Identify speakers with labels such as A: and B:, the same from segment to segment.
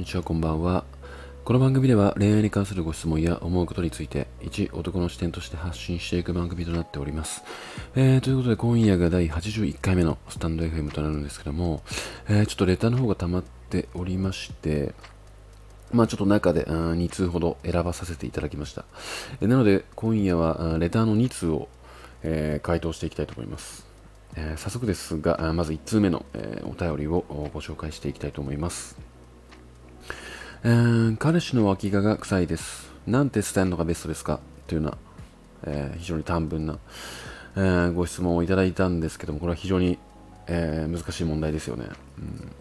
A: にちは、こんばんは。この番組では恋愛に関するご質問や思うことについて、一男の視点として発信していく番組となっております。えー、ということで、今夜が第81回目のスタンド FM となるんですけども、えー、ちょっとレターの方が溜まっておりまして、まあちょっと中で2通ほど選ばさせていただきました。えなので、今夜はレターの2通を、えー、回答していきたいと思います。えー、早速ですが、まず1通目の、え、お便りをご紹介していきたいと思います。えー、彼氏の脇がが臭いです。なんて伝えるのがベストですか？というような、えー、非常に短文な、えー、ご質問をいただいたんですけども、これは非常に、え難しい問題ですよね。うん、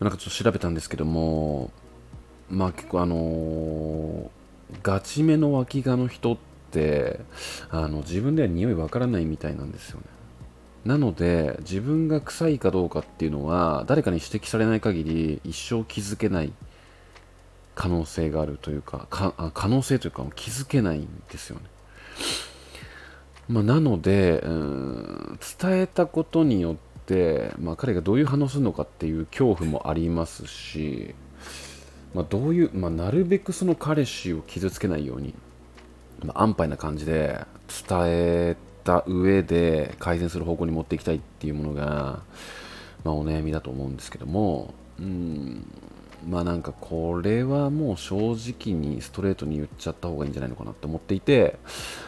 A: なんかちょっと調べたんですけども、まあ結構あのガチめの脇がの人ってあの自分では匂いわからないみたいなんですよね。なので自分が臭いかどうかっていうのは誰かに指摘されない限り一生気づけない可能性があるというか可能性というか気づけないんですよね。まあ、なので、うん、伝えたことによって、まあ、彼がどういう反応するのかっていう恐怖もありますし、まあ、どういう、まあ、なるべくその彼氏を傷つけないように、まあ、安牌な感じで伝えた上で改善する方向に持っていきたいっていうものが、まあ、お悩みだと思うんですけども、うん、まあなんかこれはもう正直にストレートに言っちゃった方がいいんじゃないのかなって思っていて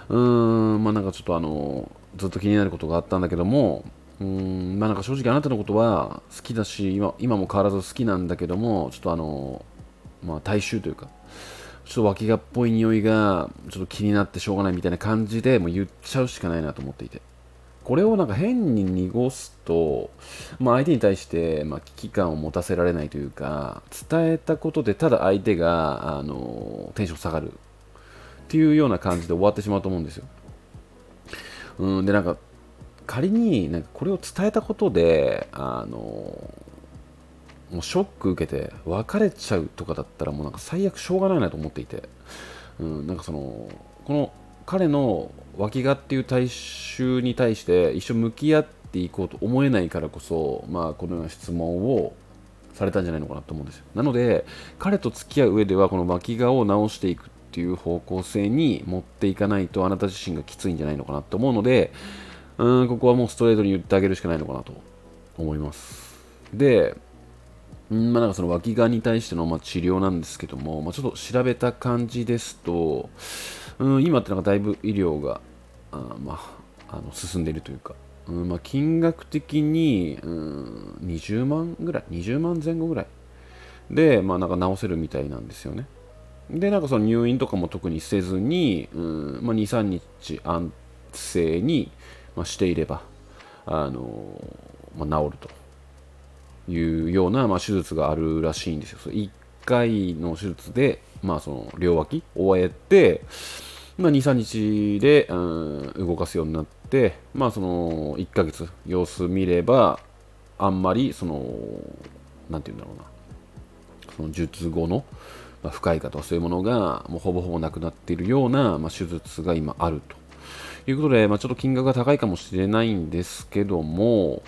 A: うーんまあなんかちょっとあのずっと気になることがあったんだけどもうーんまあなんか正直あなたのことは好きだし今今も変わらず好きなんだけどもちょっとあのまあ大衆というかちょっと脇がっぽい匂いがちょっと気になってしょうがないみたいな感じでもう言っちゃうしかないなと思っていて。これをなんか変に濁すと、まあ、相手に対して、まあ、危機感を持たせられないというか伝えたことでただ相手があのテンション下がるっていうような感じで終わってしまうと思うんですよ。うん、でなんか仮になんかこれを伝えたことであのもうショック受けて別れちゃうとかだったらもうなんか最悪しょうがないなと思っていて、うん、なんかそのこの彼の脇がっていう大衆に対して一緒向き合っていこうと思えないからこそ、まあ、このような質問をされたんじゃないのかなと思うんですよ。なので彼と付き合う上ではこの脇がを直していくっていう方向性に持っていかないとあなた自身がきついんじゃないのかなと思うのでうんここはもうストレートに言ってあげるしかないのかなと思います。でまあ、なんかその脇がに対してのま治療なんですけども、まあ、ちょっと調べた感じですと、うん、今ってなんかだいぶ医療があ、まあ、あの進んでいるというか、うんまあ、金額的に、うん、20万ぐらい20万前後ぐらいで、まあ、なんか治せるみたいなんですよね。でなんかその入院とかも特にせずに、うんまあ、23日安静に、まあ、していればあの、まあ、治ると。いうような、まあ、手術があるらしいんですよ。1回の手術で、まあ、その両脇を終えて、まあ、2、3日で、うん、動かすようになって、まあ、その1ヶ月様子見れば、あんまり、その、なんて言うんだろうな、その術後の、ま、不快感とかそういうものが、もうほぼほぼなくなっているような、まあ、手術が今あるということで、まあ、ちょっと金額が高いかもしれないんですけども、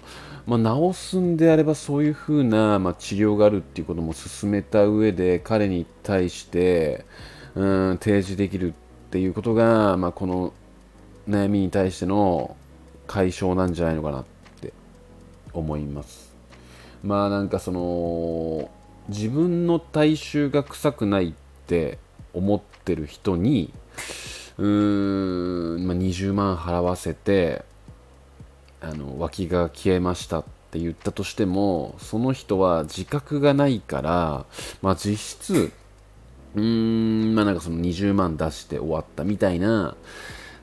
A: まあ、治すんであればそういうふうな、まあ、治療があるっていうことも進めた上で彼に対してうん提示できるっていうことが、まあ、この悩みに対しての解消なんじゃないのかなって思います。まあなんかその自分の体臭が臭くないって思ってる人にうーん、まあ、20万払わせてあの脇が消えましたって言ったとしてもその人は自覚がないから、まあ、実質うーんまあなんかその20万出して終わったみたいな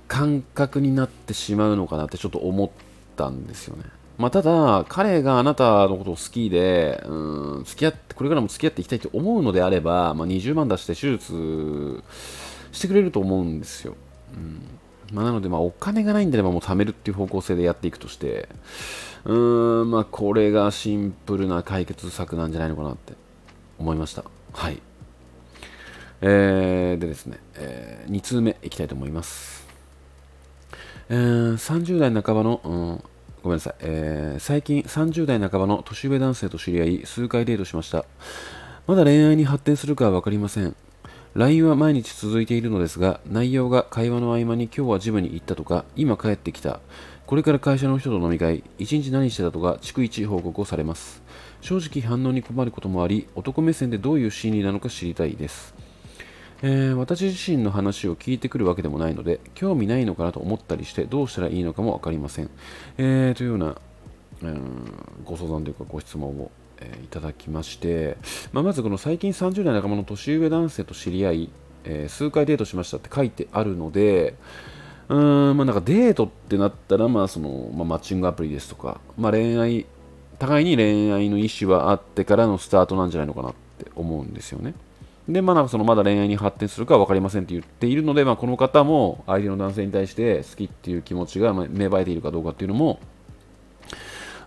A: 感覚になってしまうのかなってちょっと思ったんですよね。まあ、ただ、彼があなたのことを好きで、うん、付き合って、これからも付き合っていきたいと思うのであれば、まあ、20万出して手術してくれると思うんですよ。うんまあ、なので、まあ、お金がないんであればもう貯めるっていう方向性でやっていくとして、うーん、まあ、これがシンプルな解決策なんじゃないのかなって思いました。はい。えー、でですね、えー、2通目いきたいと思います。えー、30代半ばの、うん、ごめんなさい、えー、最近30代半ばの年上男性と知り合い、数回デートしました。まだ恋愛に発展するかは分かりません。LINE は毎日続いているのですが、内容が会話の合間に今日はジムに行ったとか、今帰ってきた、これから会社の人と飲み会、一日何してたとか、逐一報告をされます。正直反応に困ることもあり、男目線でどういう心理なのか知りたいです。えー、私自身の話を聞いてくるわけでもないので、興味ないのかなと思ったりして、どうしたらいいのかも分かりません。えー、というような、うん、ご相談というかご質問を、えー、いただきまして、まあ、まずこの最近30代仲間の年上男性と知り合い、え数回デートしましたって書いてあるので、うーん、まあなんかデートってなったら、まあその、まあ、マッチングアプリですとか、まあ恋愛、互いに恋愛の意思はあってからのスタートなんじゃないのかなって思うんですよね。で、まあ、なんかそのまだ恋愛に発展するかは分かりませんって言っているので、まあ、この方も相手の男性に対して好きっていう気持ちが芽生えているかどうかっていうのも、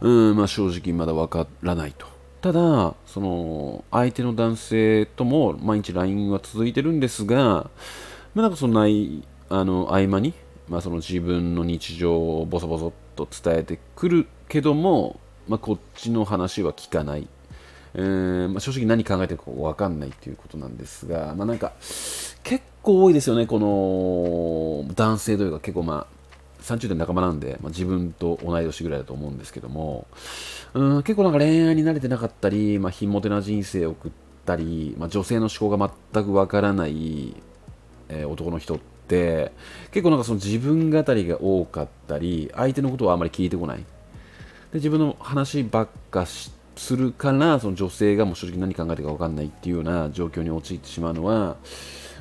A: うんまあ、正直まだ分からないと。ただ、その相手の男性とも毎日 LINE は続いてるんですが、まあ、なんかそのないあの合間に、まあ、その自分の日常をボソボソと伝えてくるけども、まあ、こっちの話は聞かない。えー、まあ、正直何考えてるか分かんないっていうことなんですが、まあ、なんか結構多いですよね、この男性というか結構まあ30代仲間なんで、まあ、自分と同い年ぐらいだと思うんですけども、うん結構なんか恋愛に慣れてなかったり、まあ、ひも手な人生を送ったり、まあ、女性の思考が全く分からない、えー、男の人って結構なんかその自分語りが多かったり相手のことをあまり聞いてこない。で自分の話ばっかしするからその女性がもう正直何考えてるか分かんないっていうような状況に陥ってしまうのは、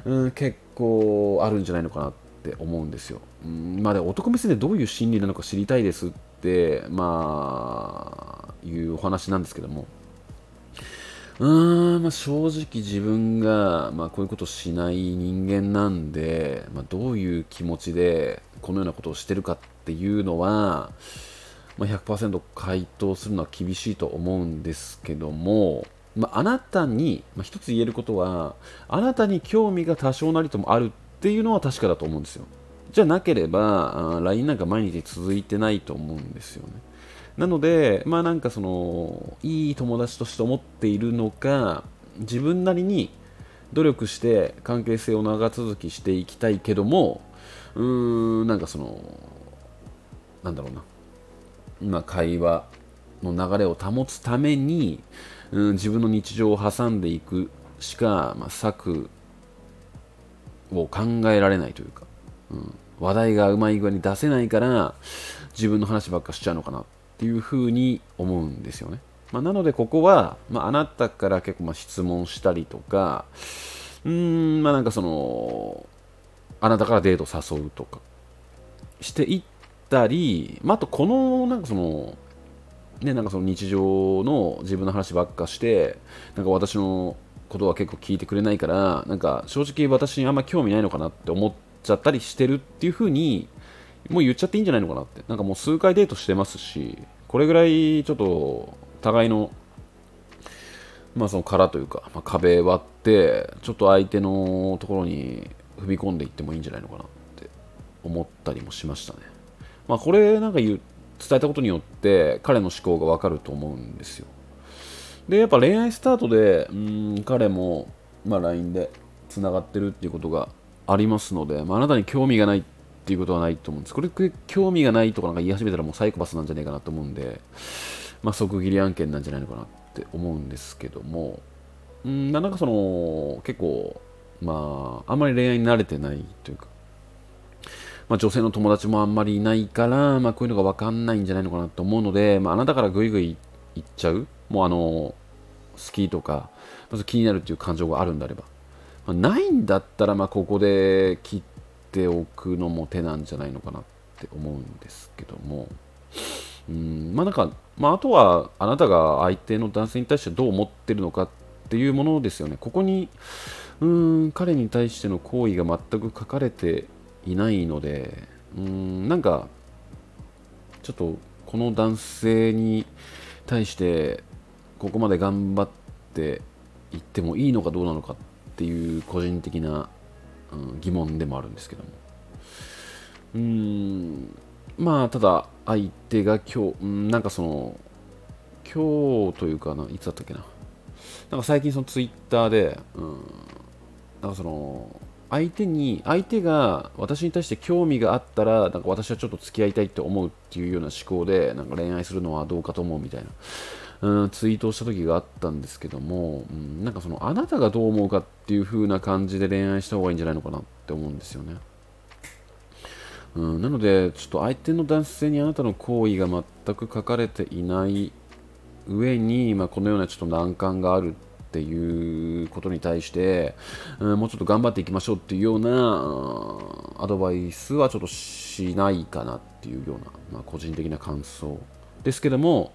A: うん、結構あるんじゃないのかなってって思うんですよ。うん、まあ、で男目線でどういう心理なのか知りたいですってまあいうお話なんですけども。うーんまあ、正直自分が、まあ、こういうことをしない人間なんで、まあ、どういう気持ちでこのようなことをしてるかっていうのは、まあ、100%回答するのは厳しいと思うんですけども、まあ、なたに、まあ、一つ言えることはあなたに興味が多少なりともあるっていうのは確かだと思うんですよ。じゃなければ LINE なんか毎日続いてないと思うんですよね。なのでまあなんかそのいい友達として思っているのか自分なりに努力して関係性を長続きしていきたいけどもうーんなんかそのなんだろうな。まあ、会話の流れを保つために、うん、自分の日常を挟んでいくしか、まあ、策を考えられないというか、うん、話題がうまい具合に出せないから自分の話ばっかしちゃうのかなっていうふうに思うんですよね。まあ、なのでここは、まあ、あなたから結構ま質問したりとか、うーん、まあなんかその、あなたからデート誘うとかしていったり、まあ、あとこのなんかそのね、なんかその日常の自分の話ばっかして、なんか私のことは結構聞いてくれないから、なんか正直私にあんま興味ないのかなって思っちゃったりしてるっていう風に、もう言っちゃっていいんじゃないのかなって。なんかもう数回デートしてますし、これぐらいちょっと互いの、まあその殻というか、まあ、壁割って、ちょっと相手のところに踏み込んでいってもいいんじゃないのかなって思ったりもしましたね。まあ、これなんか言う伝えたことによって彼の思考がわかると思うんですよでやっぱ恋愛スタートでうん彼も、まあ、LINE でつながってるっていうことがありますので、まあ、あなたに興味がないっていうことはないと思うんです。これ興味がないとかなんか言い始めたらもうサイコパスなんじゃないかなと思うんで、まあ、即切り案件なんじゃないのかなって思うんですけどもうんなんかその結構まああんまり恋愛に慣れてないというかまあ、女性の友達もあんまりいないから、まあ、こういうのが分かんないんじゃないのかなと思うので、まあ、あなたからぐいぐい言っちゃう、もうあの好きとか、まず気になるっていう感情があるんであれば、まあ、ないんだったら、まあ、ここで切っておくのも手なんじゃないのかなって思うんですけども、うんまあなんか、まあ、あとはあなたが相手の男性に対してどう思ってるのかっていうものですよね。ここにうん彼に対しての行為が全く書かれていないので。うんなんかちょっとこの男性に対してここまで頑張っていってもいいのかどうなのかっていう個人的な、うん、疑問でもあるんですけどもうんまあただ相手が今日、うん、なんかその今日というかないつだったっけななんか最近そのツイッターで、うん、なんかその、相手に、相手が私に対して興味があったら、なんか私はちょっと付き合いたいって思うっていうような思考で、なんか恋愛するのはどうかと思うみたいな。うん、ツイートをした時があったんですけども、うん、なんかそのあなたがどう思うかっていう風な感じで恋愛した方がいいんじゃないのかなって思うんですよね。うん、なので、ちょっと相手の男性にあなたの行為が全く書かれていない上に、まあ、このようなちょっと難関があるっていうことに対して、うん、もうちょっと頑張っていきましょうっていうような、アドバイスはちょっとしないかなっていうような、まあ、個人的な感想ですけども、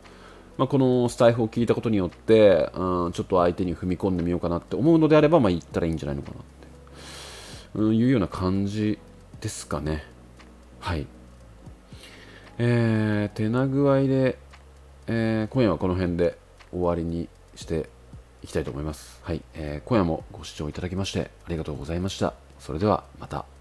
A: まあ、このスタイフを聞いたことによって、うん、ちょっと相手に踏み込んでみようかなって思うのであれば、まあ、言ったらいいんじゃないのかなって、うん、いうような感じですかね。はい。えー、手な具合で、えー、今夜はこの辺で終わりにしていきたいと思います。はい、えー、今夜もご視聴いただきましてありがとうございました。それではまた。